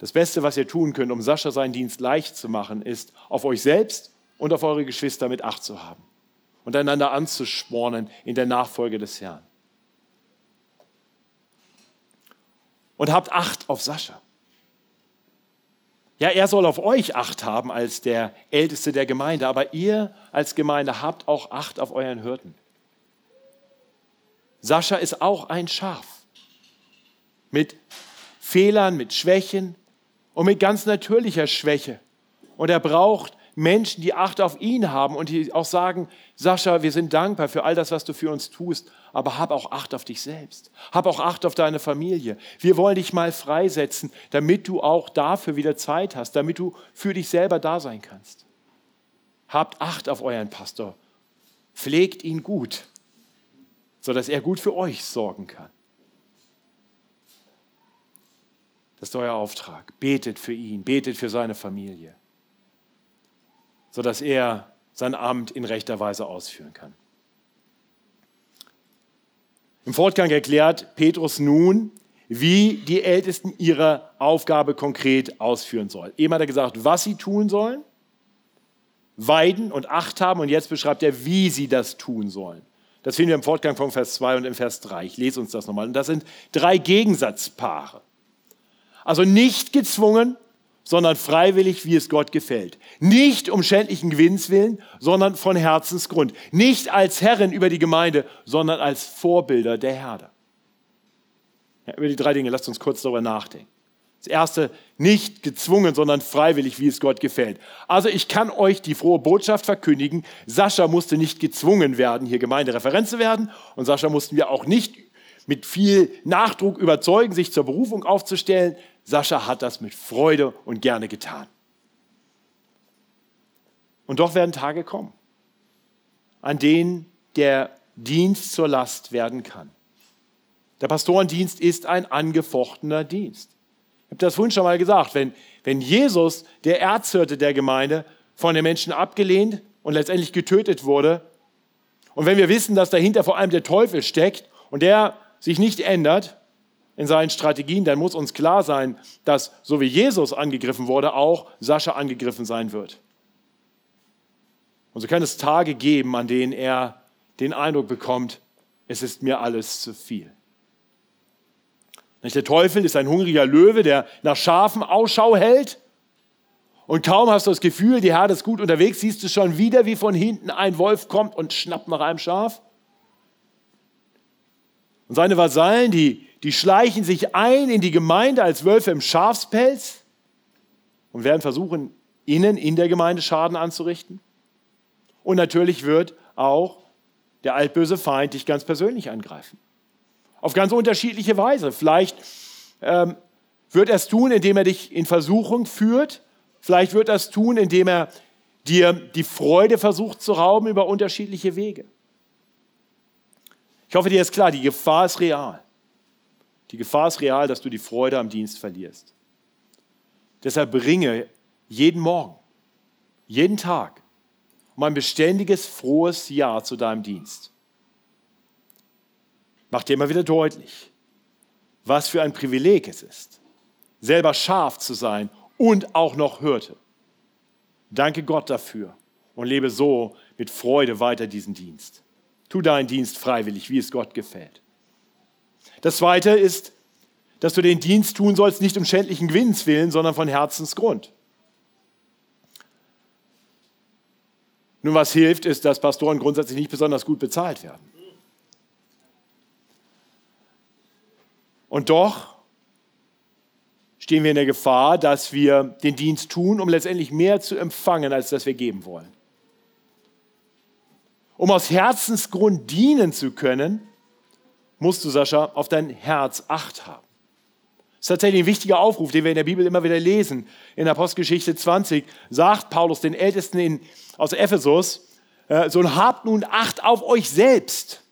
Das Beste, was ihr tun könnt, um Sascha seinen Dienst leicht zu machen, ist, auf euch selbst und auf eure Geschwister mit Acht zu haben und einander anzuspornen in der Nachfolge des Herrn. Und habt Acht auf Sascha. Ja, er soll auf euch Acht haben als der Älteste der Gemeinde, aber ihr als Gemeinde habt auch Acht auf euren Hirten. Sascha ist auch ein Schaf mit Fehlern, mit Schwächen und mit ganz natürlicher Schwäche. Und er braucht Menschen, die Acht auf ihn haben und die auch sagen, Sascha, wir sind dankbar für all das, was du für uns tust, aber hab auch Acht auf dich selbst. Hab auch Acht auf deine Familie. Wir wollen dich mal freisetzen, damit du auch dafür wieder Zeit hast, damit du für dich selber da sein kannst. Habt Acht auf euren Pastor. Pflegt ihn gut, sodass er gut für euch sorgen kann. Das ist euer Auftrag. Betet für ihn, betet für seine Familie sodass er sein Amt in rechter Weise ausführen kann. Im Fortgang erklärt Petrus nun, wie die Ältesten ihre Aufgabe konkret ausführen sollen. Eben hat er gesagt, was sie tun sollen, weiden und Acht haben und jetzt beschreibt er, wie sie das tun sollen. Das finden wir im Fortgang von Vers 2 und im Vers 3. Ich lese uns das nochmal. Und das sind drei Gegensatzpaare. Also nicht gezwungen, sondern freiwillig, wie es Gott gefällt. Nicht um schändlichen Gewinns willen, sondern von Herzensgrund. Nicht als Herren über die Gemeinde, sondern als Vorbilder der Herde. Ja, über die drei Dinge, lasst uns kurz darüber nachdenken. Das erste, nicht gezwungen, sondern freiwillig, wie es Gott gefällt. Also ich kann euch die frohe Botschaft verkündigen. Sascha musste nicht gezwungen werden, hier Gemeindereferent zu werden. Und Sascha mussten wir auch nicht mit viel Nachdruck überzeugen, sich zur Berufung aufzustellen. Sascha hat das mit Freude und gerne getan. Und doch werden Tage kommen, an denen der Dienst zur Last werden kann. Der Pastorendienst ist ein angefochtener Dienst. Ich habe das vorhin schon mal gesagt. Wenn, wenn Jesus, der Erzhirte der Gemeinde, von den Menschen abgelehnt und letztendlich getötet wurde, und wenn wir wissen, dass dahinter vor allem der Teufel steckt und der sich nicht ändert, in seinen Strategien, dann muss uns klar sein, dass so wie Jesus angegriffen wurde, auch Sascha angegriffen sein wird. Und so kann es Tage geben, an denen er den Eindruck bekommt, es ist mir alles zu viel. Der Teufel ist ein hungriger Löwe, der nach Schafen Ausschau hält. Und kaum hast du das Gefühl, die Herde ist gut unterwegs, siehst du schon wieder, wie von hinten ein Wolf kommt und schnappt nach einem Schaf. Und seine Vasallen, die, die schleichen sich ein in die Gemeinde als Wölfe im Schafspelz und werden versuchen, innen in der Gemeinde Schaden anzurichten. Und natürlich wird auch der altböse Feind dich ganz persönlich angreifen. Auf ganz unterschiedliche Weise. Vielleicht ähm, wird er es tun, indem er dich in Versuchung führt. Vielleicht wird er es tun, indem er dir die Freude versucht zu rauben über unterschiedliche Wege. Ich hoffe, dir ist klar, die Gefahr ist real. Die Gefahr ist real, dass du die Freude am Dienst verlierst. Deshalb bringe jeden Morgen, jeden Tag um ein beständiges, frohes Ja zu deinem Dienst. Mach dir immer wieder deutlich, was für ein Privileg es ist, selber scharf zu sein und auch noch Hürte. Danke Gott dafür und lebe so mit Freude weiter diesen Dienst. Tu deinen Dienst freiwillig, wie es Gott gefällt. Das Zweite ist, dass du den Dienst tun sollst, nicht um schändlichen Gewinns willen, sondern von Herzensgrund. Nun, was hilft, ist, dass Pastoren grundsätzlich nicht besonders gut bezahlt werden. Und doch stehen wir in der Gefahr, dass wir den Dienst tun, um letztendlich mehr zu empfangen, als dass wir geben wollen. Um aus Herzensgrund dienen zu können, musst du, Sascha, auf dein Herz Acht haben. Das ist tatsächlich ein wichtiger Aufruf, den wir in der Bibel immer wieder lesen. In der Apostelgeschichte 20 sagt Paulus den Ältesten in, aus Ephesus, äh, so habt nun Acht auf euch selbst.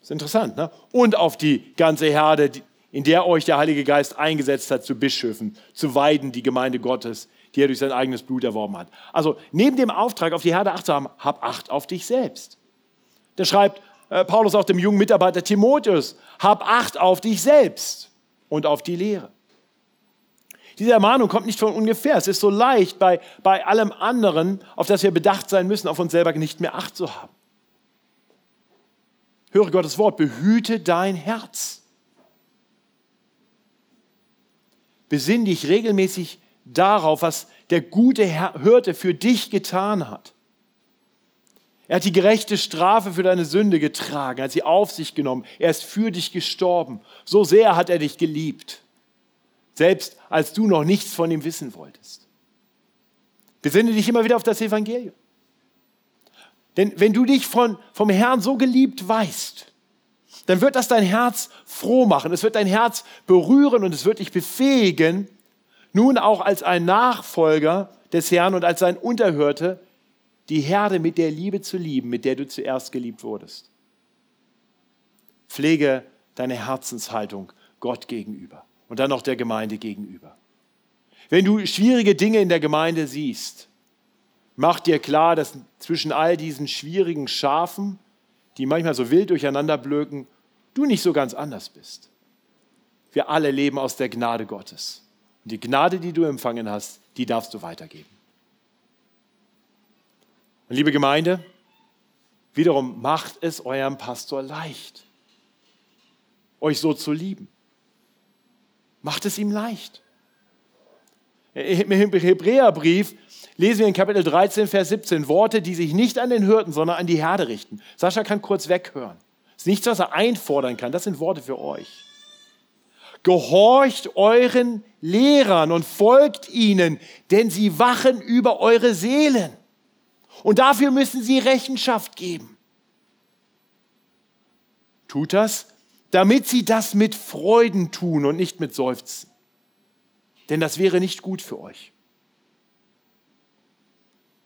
Das ist interessant, ne? Und auf die ganze Herde, in der euch der Heilige Geist eingesetzt hat, zu Bischöfen, zu weiden, die Gemeinde Gottes, die er durch sein eigenes Blut erworben hat. Also neben dem Auftrag, auf die Herde Acht zu haben, hab Acht auf dich selbst. Der schreibt äh, Paulus auch dem jungen Mitarbeiter Timotheus, hab Acht auf dich selbst und auf die Lehre. Diese Ermahnung kommt nicht von ungefähr. Es ist so leicht, bei, bei allem anderen, auf das wir bedacht sein müssen, auf uns selber nicht mehr Acht zu haben. Höre Gottes Wort, behüte dein Herz. Besinn dich regelmäßig darauf, was der gute Hirte für dich getan hat. Er hat die gerechte Strafe für deine Sünde getragen, hat sie auf sich genommen. Er ist für dich gestorben. So sehr hat er dich geliebt, selbst als du noch nichts von ihm wissen wolltest. Besinne dich immer wieder auf das Evangelium. Denn wenn du dich von, vom Herrn so geliebt weißt, dann wird das dein Herz froh machen, es wird dein Herz berühren und es wird dich befähigen, nun auch als ein Nachfolger des Herrn und als sein Unterhörte die Herde mit der Liebe zu lieben, mit der du zuerst geliebt wurdest. Pflege deine Herzenshaltung Gott gegenüber und dann noch der Gemeinde gegenüber. Wenn du schwierige Dinge in der Gemeinde siehst, mach dir klar, dass zwischen all diesen schwierigen Schafen, die manchmal so wild durcheinander blöken, du nicht so ganz anders bist. Wir alle leben aus der Gnade Gottes. Und die Gnade, die du empfangen hast, die darfst du weitergeben. Und liebe Gemeinde, wiederum macht es eurem Pastor leicht, euch so zu lieben. Macht es ihm leicht. Im Hebräerbrief lesen wir in Kapitel 13, Vers 17 Worte, die sich nicht an den Hirten, sondern an die Herde richten. Sascha kann kurz weghören. Das ist nichts, was er einfordern kann. Das sind Worte für euch. Gehorcht euren Lehrern und folgt ihnen, denn sie wachen über eure Seelen. Und dafür müssen sie Rechenschaft geben. Tut das, damit sie das mit Freuden tun und nicht mit Seufzen. Denn das wäre nicht gut für euch.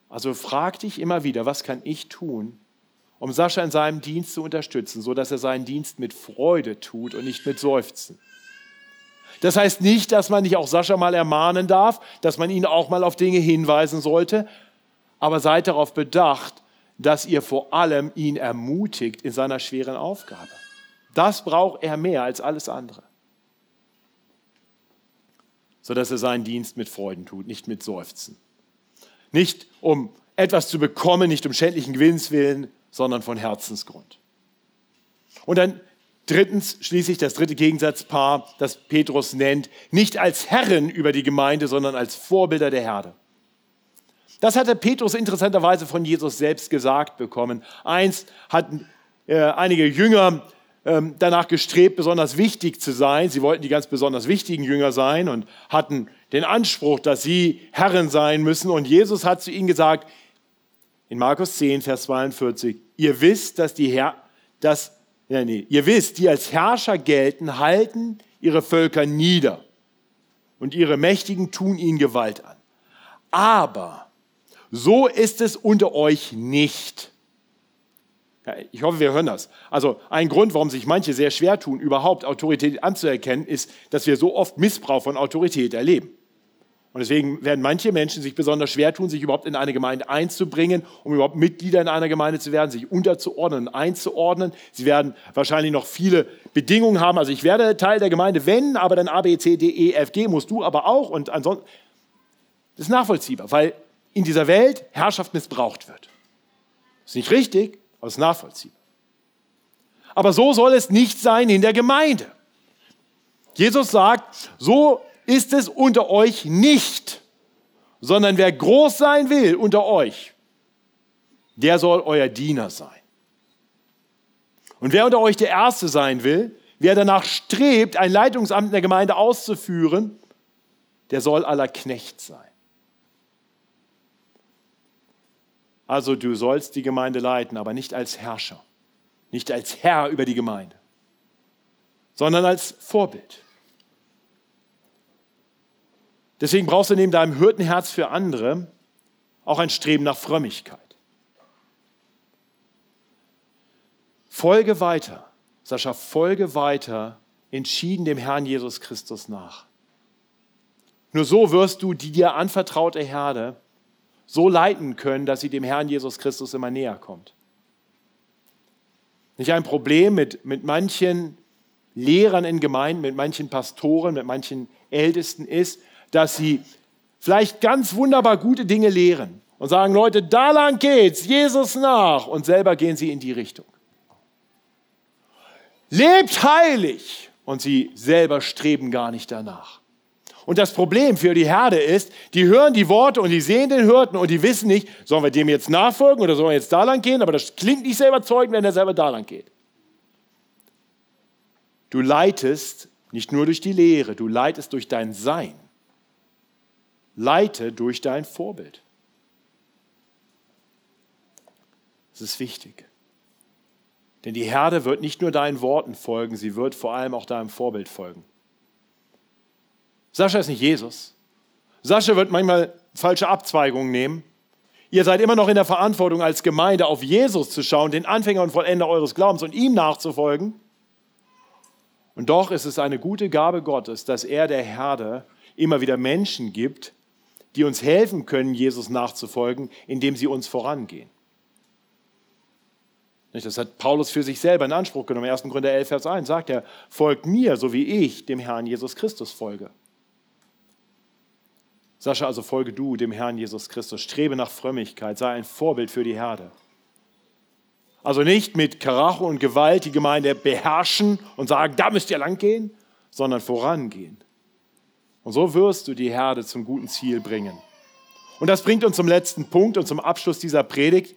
Also frag dich immer wieder, was kann ich tun, um Sascha in seinem Dienst zu unterstützen, sodass er seinen Dienst mit Freude tut und nicht mit Seufzen. Das heißt nicht, dass man nicht auch Sascha mal ermahnen darf, dass man ihn auch mal auf Dinge hinweisen sollte, aber seid darauf bedacht, dass ihr vor allem ihn ermutigt in seiner schweren Aufgabe. Das braucht er mehr als alles andere. Sodass er seinen Dienst mit Freuden tut, nicht mit Seufzen. Nicht um etwas zu bekommen, nicht um schändlichen Gewinns willen, sondern von Herzensgrund. Und dann drittens, schließlich das dritte Gegensatzpaar, das Petrus nennt, nicht als Herren über die Gemeinde, sondern als Vorbilder der Herde. Das hatte Petrus interessanterweise von Jesus selbst gesagt bekommen. Einst hatten äh, einige Jünger ähm, danach gestrebt, besonders wichtig zu sein. Sie wollten die ganz besonders wichtigen Jünger sein und hatten den Anspruch, dass sie Herren sein müssen. Und Jesus hat zu ihnen gesagt, in Markus 10, Vers 42, ihr wisst, dass die Herr, dass, ja, nee, ihr wisst, die als Herrscher gelten, halten ihre Völker nieder und ihre Mächtigen tun ihnen Gewalt an. Aber so ist es unter euch nicht. Ja, ich hoffe, wir hören das. Also ein Grund, warum sich manche sehr schwer tun, überhaupt Autorität anzuerkennen, ist, dass wir so oft Missbrauch von Autorität erleben. Und deswegen werden manche Menschen sich besonders schwer tun, sich überhaupt in eine Gemeinde einzubringen, um überhaupt Mitglieder in einer Gemeinde zu werden, sich unterzuordnen einzuordnen. Sie werden wahrscheinlich noch viele Bedingungen haben. Also ich werde Teil der Gemeinde, wenn, aber dann A, B, C, D, E, F, G musst du aber auch. Und ansonsten, das ist nachvollziehbar, weil in dieser Welt Herrschaft missbraucht wird. Das ist nicht richtig, aber es ist nachvollziehbar. Aber so soll es nicht sein in der Gemeinde. Jesus sagt, so ist es unter euch nicht, sondern wer groß sein will unter euch, der soll euer Diener sein. Und wer unter euch der Erste sein will, wer danach strebt, ein Leitungsamt in der Gemeinde auszuführen, der soll aller Knecht sein. Also du sollst die Gemeinde leiten, aber nicht als Herrscher, nicht als Herr über die Gemeinde, sondern als Vorbild. Deswegen brauchst du neben deinem Hürdenherz für andere auch ein Streben nach Frömmigkeit. Folge weiter, Sascha, folge weiter entschieden dem Herrn Jesus Christus nach. Nur so wirst du die dir anvertraute Herde so leiten können, dass sie dem Herrn Jesus Christus immer näher kommt. Nicht ein Problem mit, mit manchen Lehrern in Gemeinden, mit manchen Pastoren, mit manchen Ältesten ist, dass sie vielleicht ganz wunderbar gute Dinge lehren und sagen, Leute, da lang geht's, Jesus nach und selber gehen sie in die Richtung. Lebt heilig und sie selber streben gar nicht danach. Und das Problem für die Herde ist, die hören die Worte und die sehen den Hirten und die wissen nicht, sollen wir dem jetzt nachfolgen oder sollen wir jetzt da lang gehen, aber das klingt nicht sehr überzeugend, wenn er selber da lang geht. Du leitest nicht nur durch die Lehre, du leitest durch dein Sein. Leite durch dein Vorbild. Das ist wichtig. Denn die Herde wird nicht nur deinen Worten folgen, sie wird vor allem auch deinem Vorbild folgen. Sascha ist nicht Jesus. Sascha wird manchmal falsche Abzweigungen nehmen. Ihr seid immer noch in der Verantwortung als Gemeinde auf Jesus zu schauen, den Anfänger und Vollender eures Glaubens und ihm nachzufolgen. Und doch ist es eine gute Gabe Gottes, dass er der Herde immer wieder Menschen gibt, die uns helfen können, Jesus nachzufolgen, indem sie uns vorangehen. Das hat Paulus für sich selber in Anspruch genommen. 1. Korinther 11, Vers 1 sagt er, folgt mir, so wie ich dem Herrn Jesus Christus folge. Sascha, also folge du dem Herrn Jesus Christus, strebe nach Frömmigkeit, sei ein Vorbild für die Herde. Also nicht mit Karacho und Gewalt die Gemeinde beherrschen und sagen, da müsst ihr lang gehen, sondern vorangehen. Und so wirst du die Herde zum guten Ziel bringen. Und das bringt uns zum letzten Punkt und zum Abschluss dieser Predigt.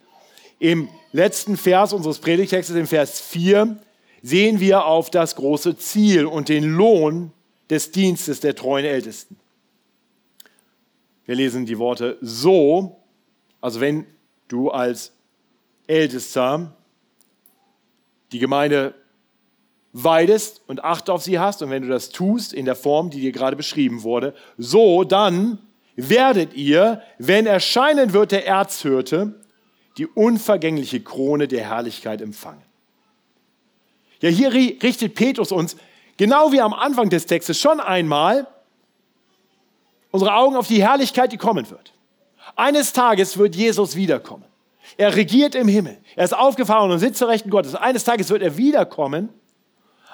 Im letzten Vers unseres Predigtextes, im Vers 4, sehen wir auf das große Ziel und den Lohn des Dienstes der treuen Ältesten. Wir lesen die Worte so, also wenn du als Ältester die Gemeinde weidest und Acht auf sie hast und wenn du das tust in der Form, die dir gerade beschrieben wurde, so dann werdet ihr, wenn erscheinen wird der Erzhirte, die unvergängliche Krone der Herrlichkeit empfangen. Ja, hier richtet Petrus uns, genau wie am Anfang des Textes, schon einmal unsere Augen auf die Herrlichkeit, die kommen wird. Eines Tages wird Jesus wiederkommen. Er regiert im Himmel. Er ist aufgefahren und sitzt zur Rechten Gottes. Eines Tages wird er wiederkommen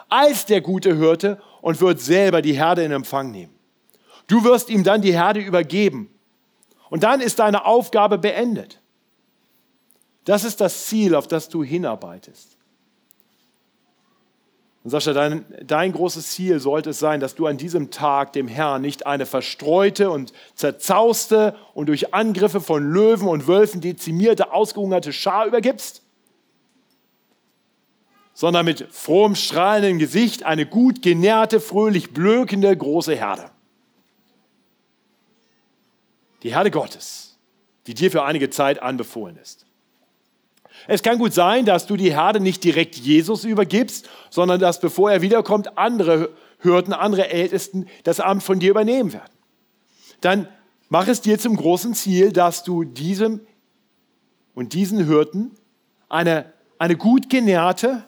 als der gute Hirte und wird selber die Herde in Empfang nehmen. Du wirst ihm dann die Herde übergeben. Und dann ist deine Aufgabe beendet. Das ist das Ziel, auf das du hinarbeitest. Und Sascha, dein, dein großes Ziel sollte es sein, dass du an diesem Tag dem Herrn nicht eine verstreute und zerzauste und durch Angriffe von Löwen und Wölfen dezimierte, ausgehungerte Schar übergibst, sondern mit frohem, strahlendem Gesicht eine gut genährte, fröhlich blökende große Herde. Die Herde Gottes, die dir für einige Zeit anbefohlen ist. Es kann gut sein, dass du die Herde nicht direkt Jesus übergibst, sondern dass bevor er wiederkommt, andere Hürden, andere Ältesten das Amt von dir übernehmen werden. Dann mach es dir zum großen Ziel, dass du diesem und diesen Hürden eine, eine gut genährte,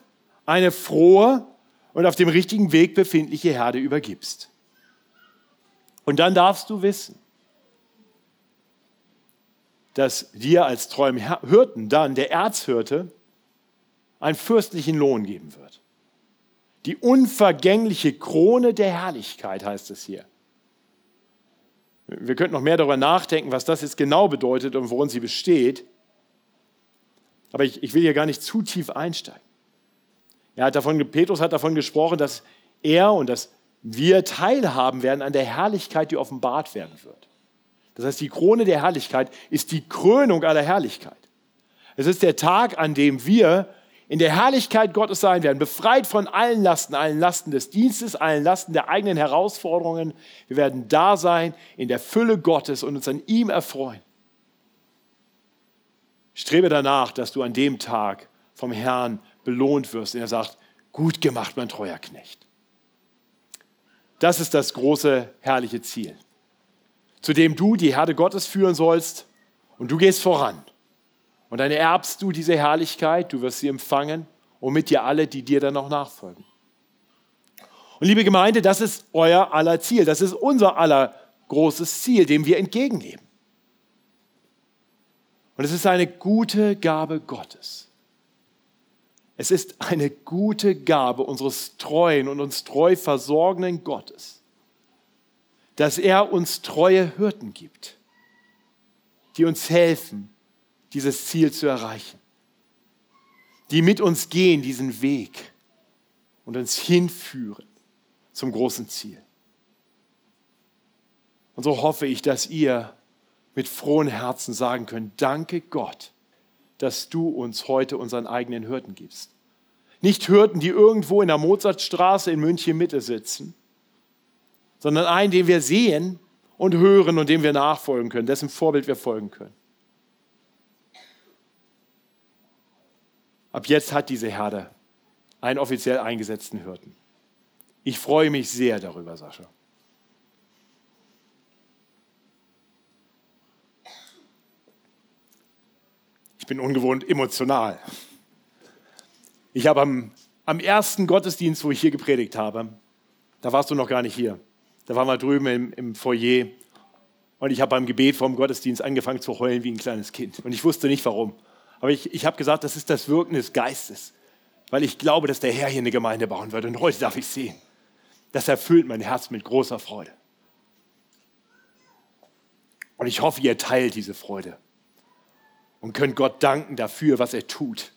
eine frohe und auf dem richtigen Weg befindliche Herde übergibst. Und dann darfst du wissen, dass dir als treuem Hirten dann der Erzhirte einen fürstlichen Lohn geben wird. Die unvergängliche Krone der Herrlichkeit heißt es hier. Wir könnten noch mehr darüber nachdenken, was das jetzt genau bedeutet und worin sie besteht. Aber ich, ich will hier gar nicht zu tief einsteigen. Er hat davon, Petrus hat davon gesprochen, dass er und dass wir teilhaben werden an der Herrlichkeit, die offenbart werden wird. Das heißt, die Krone der Herrlichkeit ist die Krönung aller Herrlichkeit. Es ist der Tag, an dem wir in der Herrlichkeit Gottes sein werden, befreit von allen Lasten, allen Lasten des Dienstes, allen Lasten der eigenen Herausforderungen. Wir werden da sein in der Fülle Gottes und uns an ihm erfreuen. Strebe danach, dass du an dem Tag vom Herrn belohnt wirst, und er sagt, gut gemacht, mein treuer Knecht. Das ist das große, herrliche Ziel, zu dem du die Herde Gottes führen sollst und du gehst voran. Und dann erbst du diese Herrlichkeit, du wirst sie empfangen und mit dir alle, die dir dann noch nachfolgen. Und liebe Gemeinde, das ist euer aller Ziel, das ist unser aller großes Ziel, dem wir entgegenleben. Und es ist eine gute Gabe Gottes. Es ist eine gute Gabe unseres treuen und uns treu versorgenden Gottes, dass er uns treue Hirten gibt, die uns helfen, dieses Ziel zu erreichen, die mit uns gehen, diesen Weg und uns hinführen zum großen Ziel. Und so hoffe ich, dass ihr mit frohen Herzen sagen können, danke Gott, dass du uns heute unseren eigenen Hürden gibst. Nicht Hürden, die irgendwo in der Mozartstraße in München Mitte sitzen, sondern einen, den wir sehen und hören und dem wir nachfolgen können, dessen Vorbild wir folgen können. Ab jetzt hat diese Herde einen offiziell eingesetzten Hirten. Ich freue mich sehr darüber, Sascha. Ich bin ungewohnt emotional. Ich habe am, am ersten Gottesdienst, wo ich hier gepredigt habe, da warst du noch gar nicht hier. Da waren wir drüben im, im Foyer und ich habe beim Gebet vom Gottesdienst angefangen zu heulen wie ein kleines Kind. Und ich wusste nicht warum. Aber ich, ich habe gesagt, das ist das Wirken des Geistes, weil ich glaube, dass der Herr hier eine Gemeinde bauen wird. Und heute darf ich sehen. Das erfüllt mein Herz mit großer Freude. Und ich hoffe, ihr teilt diese Freude und könnt Gott danken dafür, was er tut.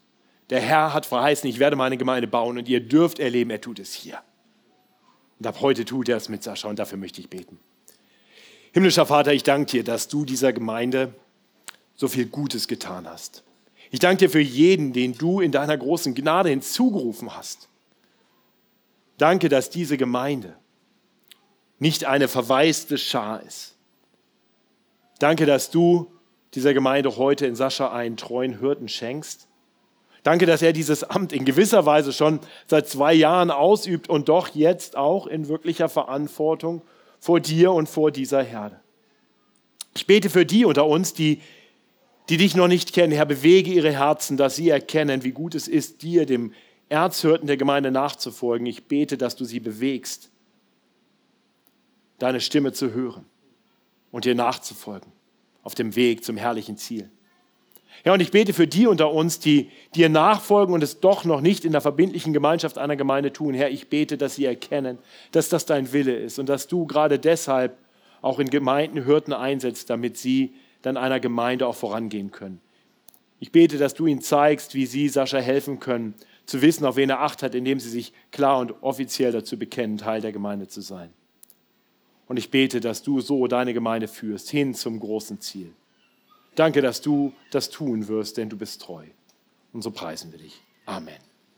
Der Herr hat verheißen, ich werde meine Gemeinde bauen und ihr dürft erleben, er tut es hier. Und ab heute tut er es mit Sascha und dafür möchte ich beten. Himmlischer Vater, ich danke dir, dass du dieser Gemeinde so viel Gutes getan hast. Ich danke dir für jeden, den du in deiner großen Gnade hinzugerufen hast. Danke, dass diese Gemeinde nicht eine verwaiste Schar ist. Danke, dass du dieser Gemeinde heute in Sascha einen treuen Hirten schenkst. Danke, dass er dieses Amt in gewisser Weise schon seit zwei Jahren ausübt und doch jetzt auch in wirklicher Verantwortung vor dir und vor dieser Herde. Ich bete für die unter uns, die, die dich noch nicht kennen. Herr, bewege ihre Herzen, dass sie erkennen, wie gut es ist, dir, dem Erzhirten der Gemeinde nachzufolgen. Ich bete, dass du sie bewegst, deine Stimme zu hören und dir nachzufolgen auf dem Weg zum herrlichen Ziel. Ja, und ich bete für die unter uns, die dir nachfolgen und es doch noch nicht in der verbindlichen Gemeinschaft einer Gemeinde tun. Herr, ich bete, dass sie erkennen, dass das dein Wille ist und dass du gerade deshalb auch in Gemeinden Hürden einsetzt, damit sie dann einer Gemeinde auch vorangehen können. Ich bete, dass du ihnen zeigst, wie sie Sascha helfen können, zu wissen, auf wen er Acht hat, indem sie sich klar und offiziell dazu bekennen, Teil der Gemeinde zu sein. Und ich bete, dass du so deine Gemeinde führst, hin zum großen Ziel. Danke, dass du das tun wirst, denn du bist treu. Und so preisen wir dich. Amen.